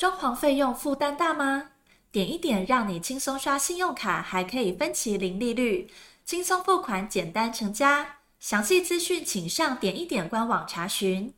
装潢费用负担大吗？点一点让你轻松刷信用卡，还可以分期零利率，轻松付款，简单成家。详细资讯请上点一点官网查询。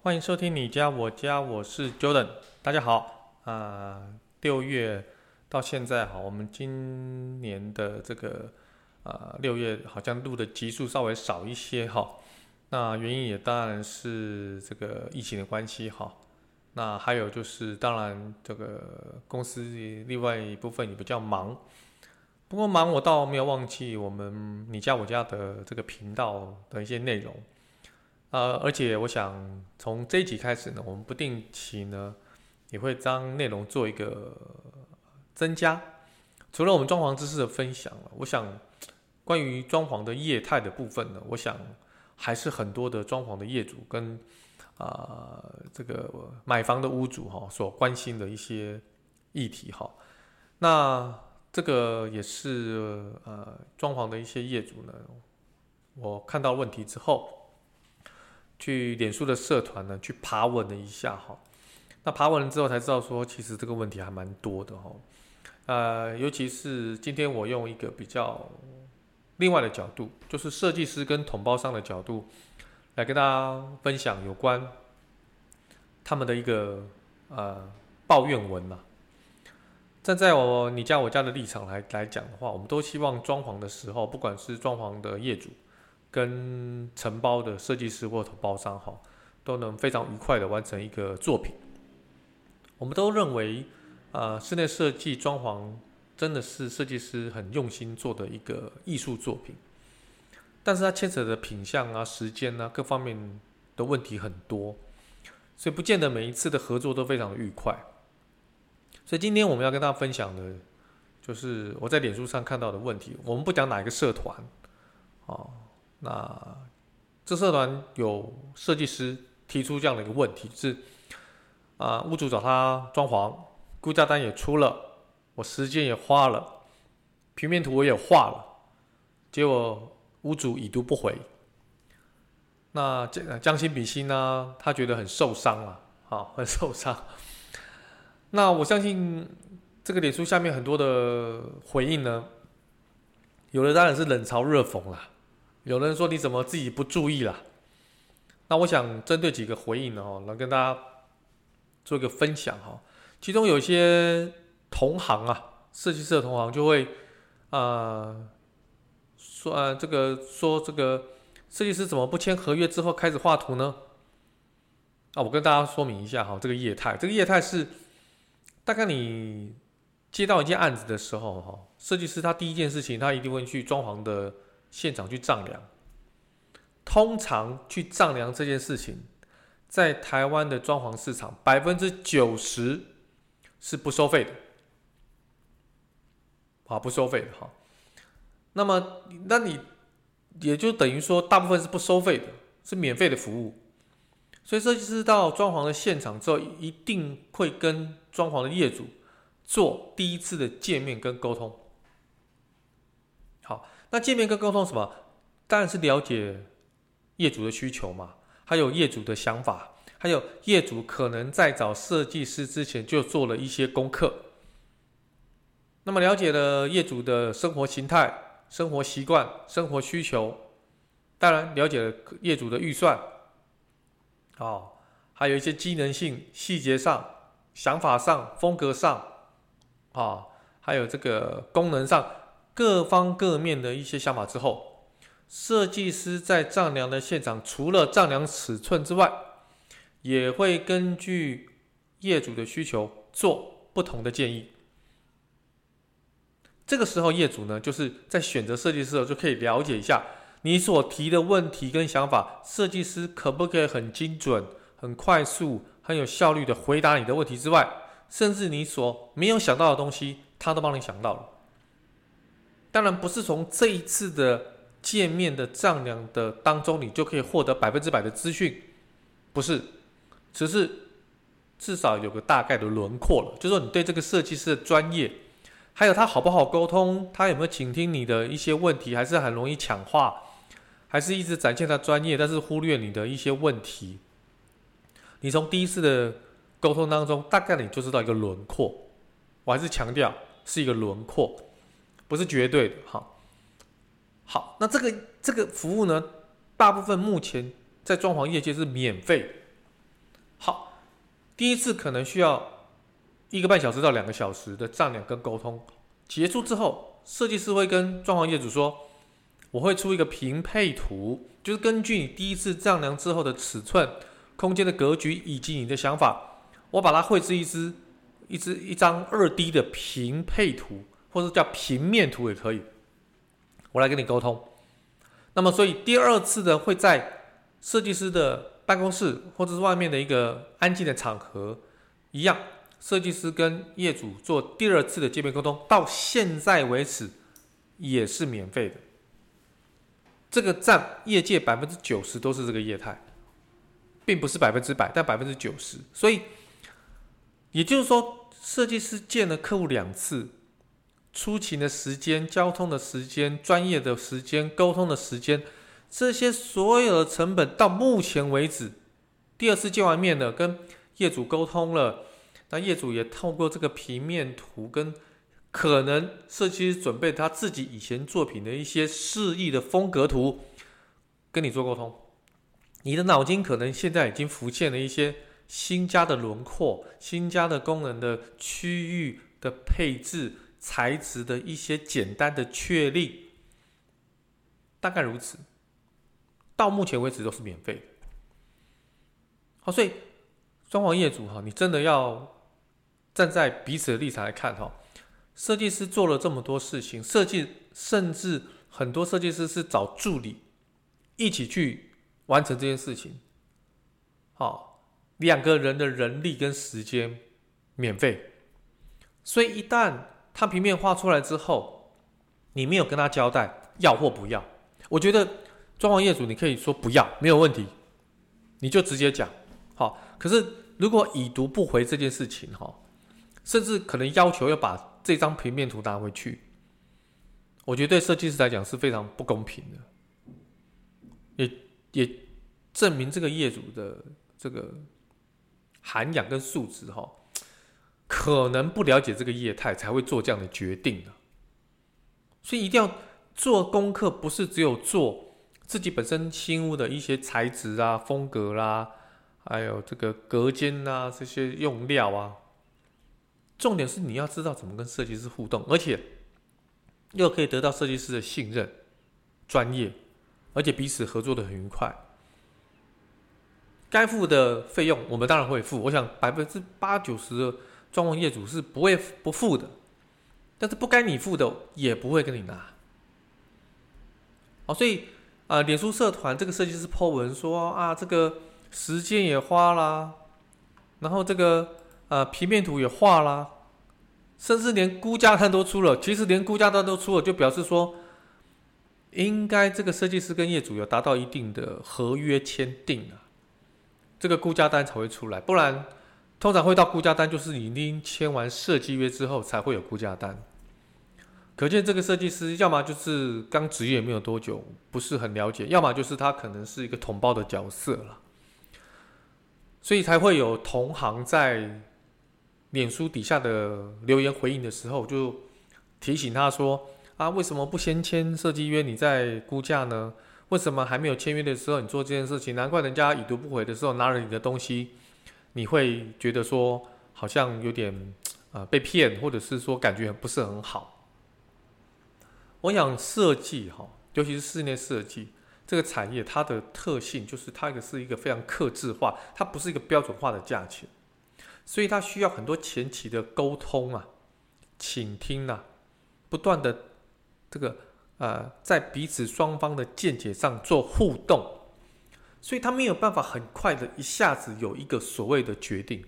欢迎收听你家我家，我是 Jordan，大家好啊、呃！六月到现在哈，我们今年的这个啊六月好像录的集数稍微少一些哈。那原因也当然是这个疫情的关系哈。那还有就是当然这个公司另外一部分也比较忙，不过忙我倒没有忘记我们你家我家的这个频道的一些内容。呃，而且我想从这一集开始呢，我们不定期呢也会将内容做一个增加。除了我们装潢知识的分享，我想关于装潢的业态的部分呢，我想还是很多的装潢的业主跟啊、这个买房的屋主哈所关心的一些议题哈。那这个也是呃装潢的一些业主呢，我看到问题之后。去脸书的社团呢，去爬文了一下哈。那爬文了之后才知道说，其实这个问题还蛮多的哈。呃，尤其是今天我用一个比较另外的角度，就是设计师跟统包商的角度，来跟大家分享有关他们的一个呃抱怨文嘛。站在我你家我家的立场来来讲的话，我们都希望装潢的时候，不管是装潢的业主。跟承包的设计师或统包商哈，都能非常愉快的完成一个作品。我们都认为，呃，室内设计装潢真的是设计师很用心做的一个艺术作品。但是它牵扯的品相啊、时间啊各方面的问题很多，所以不见得每一次的合作都非常愉快。所以今天我们要跟大家分享的，就是我在脸书上看到的问题。我们不讲哪一个社团，啊。那这社团有设计师提出这样的一个问题，是啊，屋主找他装潢，估价单也出了，我时间也花了，平面图我也画了，结果屋主已读不回。那将将心比心呢，他觉得很受伤啊，啊，很受伤。那我相信这个脸书下面很多的回应呢，有的当然是冷嘲热讽了。有人说你怎么自己不注意啦？那我想针对几个回应呢，哈，来跟大家做一个分享哈。其中有些同行啊，设计师的同行就会啊、说啊，这个说这个设计师怎么不签合约之后开始画图呢？啊，我跟大家说明一下哈，这个业态，这个业态是大概你接到一件案子的时候哈，设计师他第一件事情他一定会去装潢的。现场去丈量，通常去丈量这件事情，在台湾的装潢市场，百分之九十是不收费的，啊，不收费的哈。那么，那你也就等于说，大部分是不收费的，是免费的服务。所以，设计师到装潢的现场之后，一定会跟装潢的业主做第一次的见面跟沟通。好。那见面跟沟通什么？当然是了解业主的需求嘛，还有业主的想法，还有业主可能在找设计师之前就做了一些功课。那么了解了业主的生活形态、生活习惯、生活需求，当然了解了业主的预算，哦，还有一些机能性、细节上、想法上、风格上，啊、哦，还有这个功能上。各方各面的一些想法之后，设计师在丈量的现场，除了丈量尺寸之外，也会根据业主的需求做不同的建议。这个时候，业主呢，就是在选择设计师的时候，就可以了解一下你所提的问题跟想法，设计师可不可以很精准、很快速、很有效率的回答你的问题之外，甚至你所没有想到的东西，他都帮你想到了。当然不是从这一次的见面的丈量的当中，你就可以获得百分之百的资讯，不是，只是至少有个大概的轮廓了，就是说你对这个设计师的专业，还有他好不好沟通，他有没有倾听你的一些问题，还是很容易抢话，还是一直展现他专业，但是忽略你的一些问题。你从第一次的沟通当中，大概你就知道一个轮廓。我还是强调是一个轮廓，不是绝对的。好，好，那这个这个服务呢，大部分目前在装潢业界是免费。好。第一次可能需要一个半小时到两个小时的丈量跟沟通，结束之后，设计师会跟装潢业主说：“我会出一个平配图，就是根据你第一次丈量之后的尺寸、空间的格局以及你的想法，我把它绘制一支一只一张二 D 的平配图，或者叫平面图也可以，我来跟你沟通。那么，所以第二次的会在设计师的。”办公室或者是外面的一个安静的场合，一样，设计师跟业主做第二次的见面沟通，到现在为止也是免费的。这个占业界百分之九十都是这个业态，并不是百分之百，但百分之九十。所以也就是说，设计师见了客户两次，出勤的时间、交通的时间、专业的时间、沟通的时间。这些所有的成本到目前为止，第二次见完面了，跟业主沟通了，那业主也透过这个平面图跟可能设计师准备他自己以前作品的一些示意的风格图，跟你做沟通。你的脑筋可能现在已经浮现了一些新家的轮廓、新家的功能的区域的配置、材质的一些简单的确立，大概如此。到目前为止都是免费的，好，所以装潢业主哈，你真的要站在彼此的立场来看哈。设计师做了这么多事情，设计甚至很多设计师是找助理一起去完成这件事情，好，两个人的人力跟时间免费，所以一旦他平面画出来之后，你没有跟他交代要或不要，我觉得。装潢业主，你可以说不要，没有问题，你就直接讲，好。可是如果已读不回这件事情，哈，甚至可能要求要把这张平面图拿回去，我觉得对设计师来讲是非常不公平的，也也证明这个业主的这个涵养跟素质，哈，可能不了解这个业态才会做这样的决定的。所以一定要做功课，不是只有做。自己本身新屋的一些材质啊、风格啦、还有这个隔间啊，这些用料啊，重点是你要知道怎么跟设计师互动，而且又可以得到设计师的信任、专业，而且彼此合作的很愉快。该付的费用我们当然会付，我想百分之八九十的装潢业主是不会不付的，但是不该你付的也不会跟你拿。哦，所以。啊、脸书社团这个设计师 po 文说啊，这个时间也花啦，然后这个呃平面图也画啦，甚至连估价单都出了。其实连估价单都出了，就表示说，应该这个设计师跟业主有达到一定的合约签订啊，这个估价单才会出来。不然，通常会到估价单，就是你已经签完设计约之后才会有估价单。可见这个设计师要么就是刚执业没有多久，不是很了解；要么就是他可能是一个同胞的角色了，所以才会有同行在脸书底下的留言回应的时候，就提醒他说：“啊，为什么不先签设计约，你再估价呢？为什么还没有签约的时候你做这件事情？难怪人家已读不回的时候拿了你的东西，你会觉得说好像有点啊被骗，或者是说感觉不是很好。”我想设计哈，尤其是室内设计这个产业，它的特性就是它一个是一个非常克制化，它不是一个标准化的价钱，所以它需要很多前期的沟通啊、倾听啊，不断的这个呃，在彼此双方的见解上做互动，所以他没有办法很快的一下子有一个所谓的决定。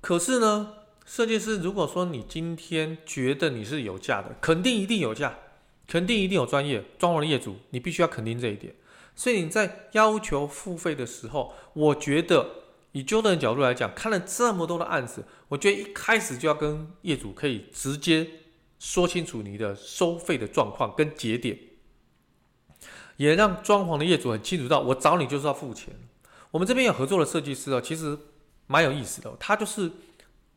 可是呢，设计师，如果说你今天觉得你是有价的，肯定一定有价，肯定一定有专业。装潢的业主，你必须要肯定这一点。所以你在要求付费的时候，我觉得以 Jordan 的角度来讲，看了这么多的案子，我觉得一开始就要跟业主可以直接说清楚你的收费的状况跟节点，也让装潢的业主很清楚到，我找你就是要付钱。我们这边有合作的设计师哦，其实蛮有意思的，他就是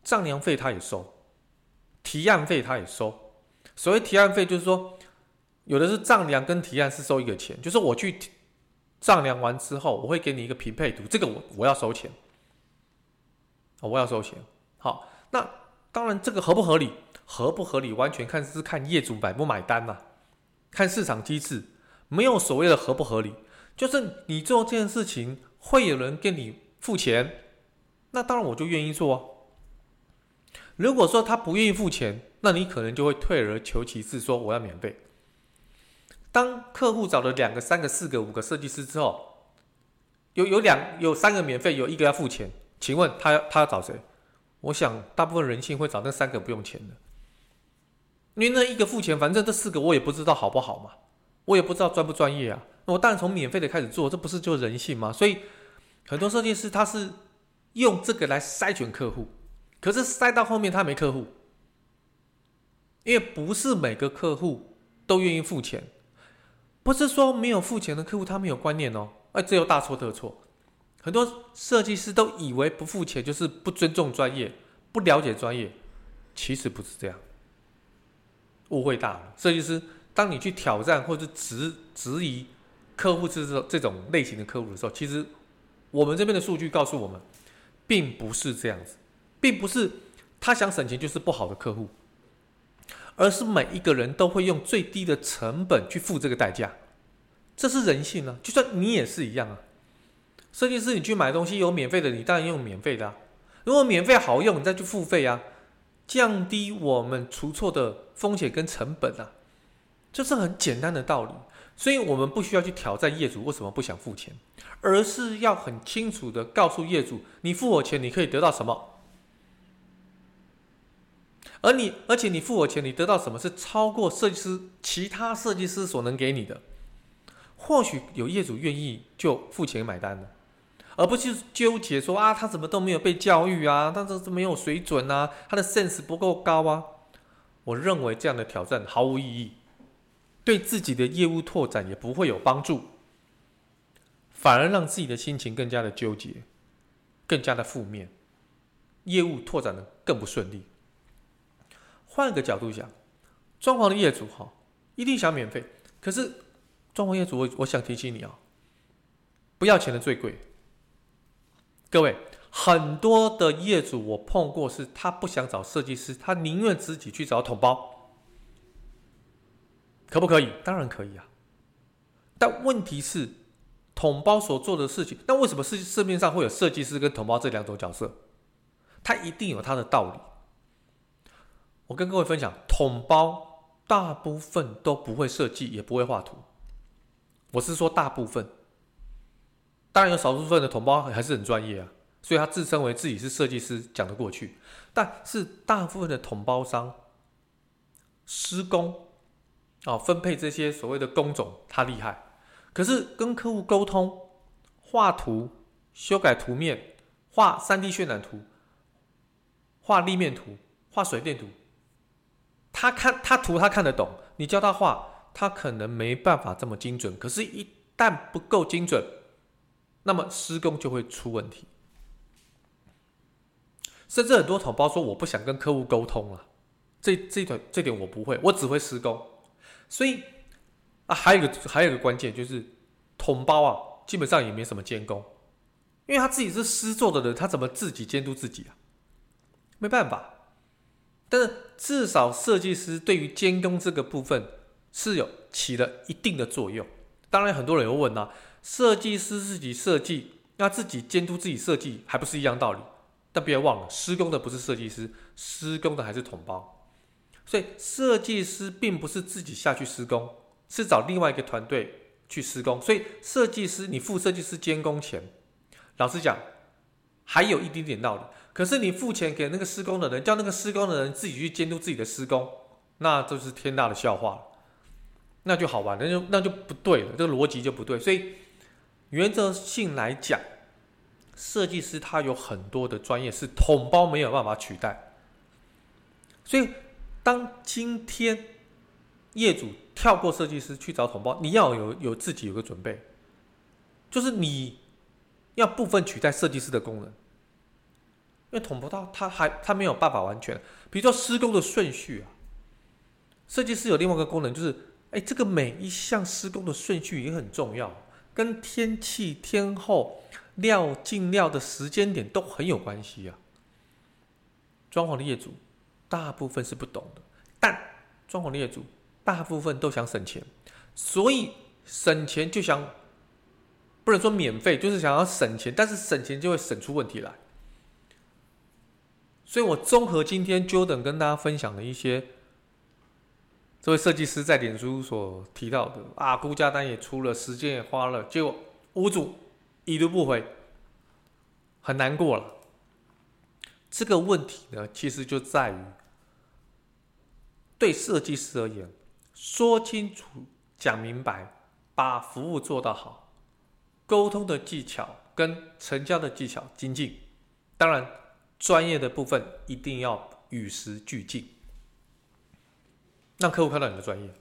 丈量费他也收，提案费他也收。所谓提案费就是说，有的是丈量跟提案是收一个钱，就是我去丈量完之后，我会给你一个平配图，这个我我要收钱。我要收钱，好，那当然这个合不合理，合不合理完全看是看业主买不买单嘛，看市场机制，没有所谓的合不合理，就是你做这件事情会有人给你付钱，那当然我就愿意做啊。如果说他不愿意付钱，那你可能就会退而求其次，说我要免费。当客户找了两个、三个、四个、五个设计师之后，有有两有三个免费，有一个要付钱。请问他要他要找谁？我想大部分人性会找那三个不用钱的，因为那一个付钱，反正这四个我也不知道好不好嘛，我也不知道专不专业啊。我当然从免费的开始做，这不是就人性吗？所以很多设计师他是用这个来筛选客户，可是筛到后面他没客户，因为不是每个客户都愿意付钱，不是说没有付钱的客户他没有观念哦，哎，这又大错特错。很多设计师都以为不付钱就是不尊重专业、不了解专业，其实不是这样，误会大了。设计师，当你去挑战或者质质疑客户是这这种类型的客户的时候，其实我们这边的数据告诉我们，并不是这样子，并不是他想省钱就是不好的客户，而是每一个人都会用最低的成本去付这个代价，这是人性啊，就算你也是一样啊。设计师，你去买东西有免费的，你当然用免费的啊。如果免费好用，你再去付费啊，降低我们出错的风险跟成本啊，这是很简单的道理。所以，我们不需要去挑战业主为什么不想付钱，而是要很清楚的告诉业主，你付我钱，你可以得到什么。而你，而且你付我钱，你得到什么是超过设计师其他设计师所能给你的。或许有业主愿意就付钱买单的。而不是纠结说啊，他怎么都没有被教育啊，他这是没有水准啊，他的 sense 不够高啊。我认为这样的挑战毫无意义，对自己的业务拓展也不会有帮助，反而让自己的心情更加的纠结，更加的负面，业务拓展的更不顺利。换个角度讲，装潢的业主哈，一定想免费，可是装潢业主我我想提醒你啊，不要钱的最贵。各位，很多的业主我碰过，是他不想找设计师，他宁愿自己去找统包，可不可以？当然可以啊。但问题是，统包所做的事情，那为什么市市面上会有设计师跟统包这两种角色？他一定有他的道理。我跟各位分享，统包大部分都不会设计，也不会画图。我是说大部分。当然有少数份的统包还是很专业啊，所以他自称为自己是设计师讲得过去。但是大部分的统包商施工啊，分配这些所谓的工种，他厉害。可是跟客户沟通、画图、修改图面、画 3D 渲染图、画立面图、画水电图，他看他图他看得懂，你教他画，他可能没办法这么精准。可是，一旦不够精准，那么施工就会出问题，甚至很多同胞说我不想跟客户沟通了，这这点这点我不会，我只会施工。所以啊，还有一个还有一个关键就是统包啊，基本上也没什么监工，因为他自己是施作的人，他怎么自己监督自己啊？没办法。但是至少设计师对于监工这个部分是有起了一定的作用。当然，很多人有问啊。设计师自己设计，那自己监督自己设计，还不是一样道理？但别忘了，施工的不是设计师，施工的还是统包。所以设计师并不是自己下去施工，是找另外一个团队去施工。所以设计师，你付设计师监工钱，老实讲，还有一点点道理。可是你付钱给那个施工的人，叫那个施工的人自己去监督自己的施工，那就是天大的笑话，那就好玩，那就那就不对了，这个逻辑就不对。所以。原则性来讲，设计师他有很多的专业是统包没有办法取代，所以当今天业主跳过设计师去找统包，你要有有自己有个准备，就是你要部分取代设计师的功能，因为统包他他还他没有办法完全，比如说施工的顺序啊，设计师有另外一个功能就是，哎，这个每一项施工的顺序也很重要，跟天气天候。料进料的时间点都很有关系啊。装潢的业主大部分是不懂的，但装潢的业主大部分都想省钱，所以省钱就想不能说免费，就是想要省钱，但是省钱就会省出问题来。所以我综合今天 Jordan 跟大家分享的一些这位设计师在脸书所提到的啊，估价单也出了，时间也花了，结果屋主。已读不回，很难过了。这个问题呢，其实就在于对设计师而言，说清楚、讲明白，把服务做到好，沟通的技巧跟成交的技巧精进。当然，专业的部分一定要与时俱进，让客户看到你的专业，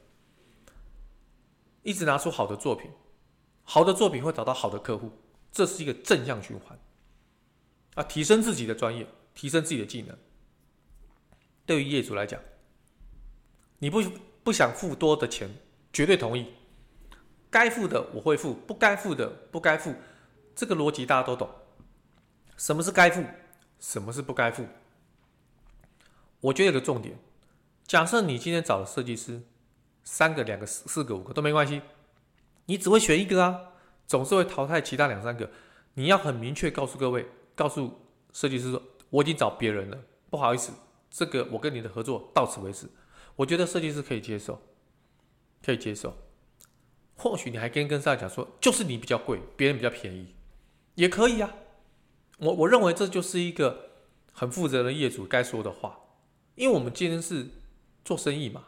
一直拿出好的作品，好的作品会找到好的客户。这是一个正向循环啊！提升自己的专业，提升自己的技能。对于业主来讲，你不不想付多的钱，绝对同意。该付的我会付，不该付的不该付。这个逻辑大家都懂。什么是该付？什么是不该付？我觉得有个重点：假设你今天找了设计师，三个、两个、四四个、五个都没关系，你只会选一个啊。总是会淘汰其他两三个，你要很明确告诉各位，告诉设计师说，我已经找别人了，不好意思，这个我跟你的合作到此为止。我觉得设计师可以接受，可以接受。或许你还跟跟上讲说，就是你比较贵，别人比较便宜，也可以啊。我我认为这就是一个很负责的业主该说的话，因为我们今天是做生意嘛，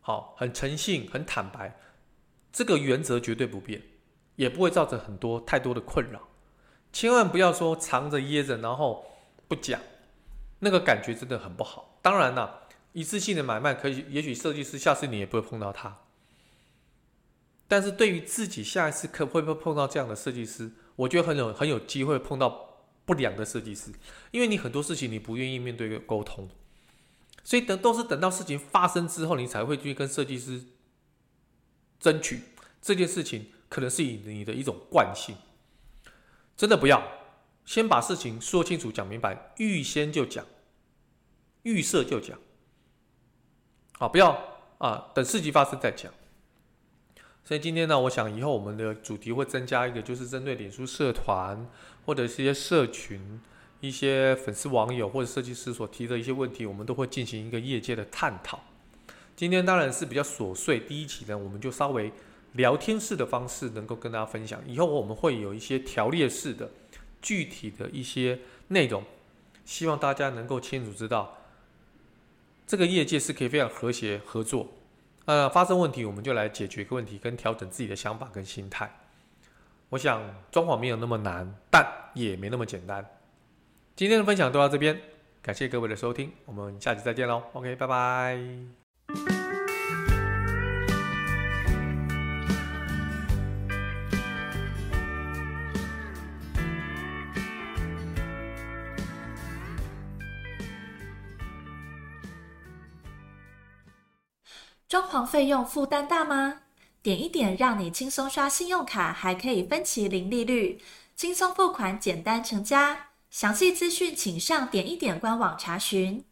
好，很诚信，很坦白，这个原则绝对不变。也不会造成很多太多的困扰，千万不要说藏着掖着，然后不讲，那个感觉真的很不好。当然了，一次性的买卖可以，也许设计师下次你也不会碰到他，但是对于自己下一次可会不会碰到这样的设计师，我觉得很有很有机会碰到不良的设计师，因为你很多事情你不愿意面对沟通，所以等都是等到事情发生之后，你才会去跟设计师争取这件事情。可能是以你的一种惯性，真的不要。先把事情说清楚、讲明白，预先就讲，预设就讲，好，不要啊，等事情发生再讲。所以今天呢，我想以后我们的主题会增加一个，就是针对脸书社团或者是一些社群、一些粉丝网友或者设计师所提的一些问题，我们都会进行一个业界的探讨。今天当然是比较琐碎，第一期呢，我们就稍微。聊天式的方式能够跟大家分享，以后我们会有一些条列式的、具体的一些内容，希望大家能够清楚知道，这个业界是可以非常和谐合作。呃，发生问题我们就来解决一个问题，跟调整自己的想法跟心态。我想装潢没有那么难，但也没那么简单。今天的分享就到这边，感谢各位的收听，我们下期再见喽。OK，拜拜。装潢费用负担大吗？点一点让你轻松刷信用卡，还可以分期零利率，轻松付款，简单成家。详细资讯请上点一点官网查询。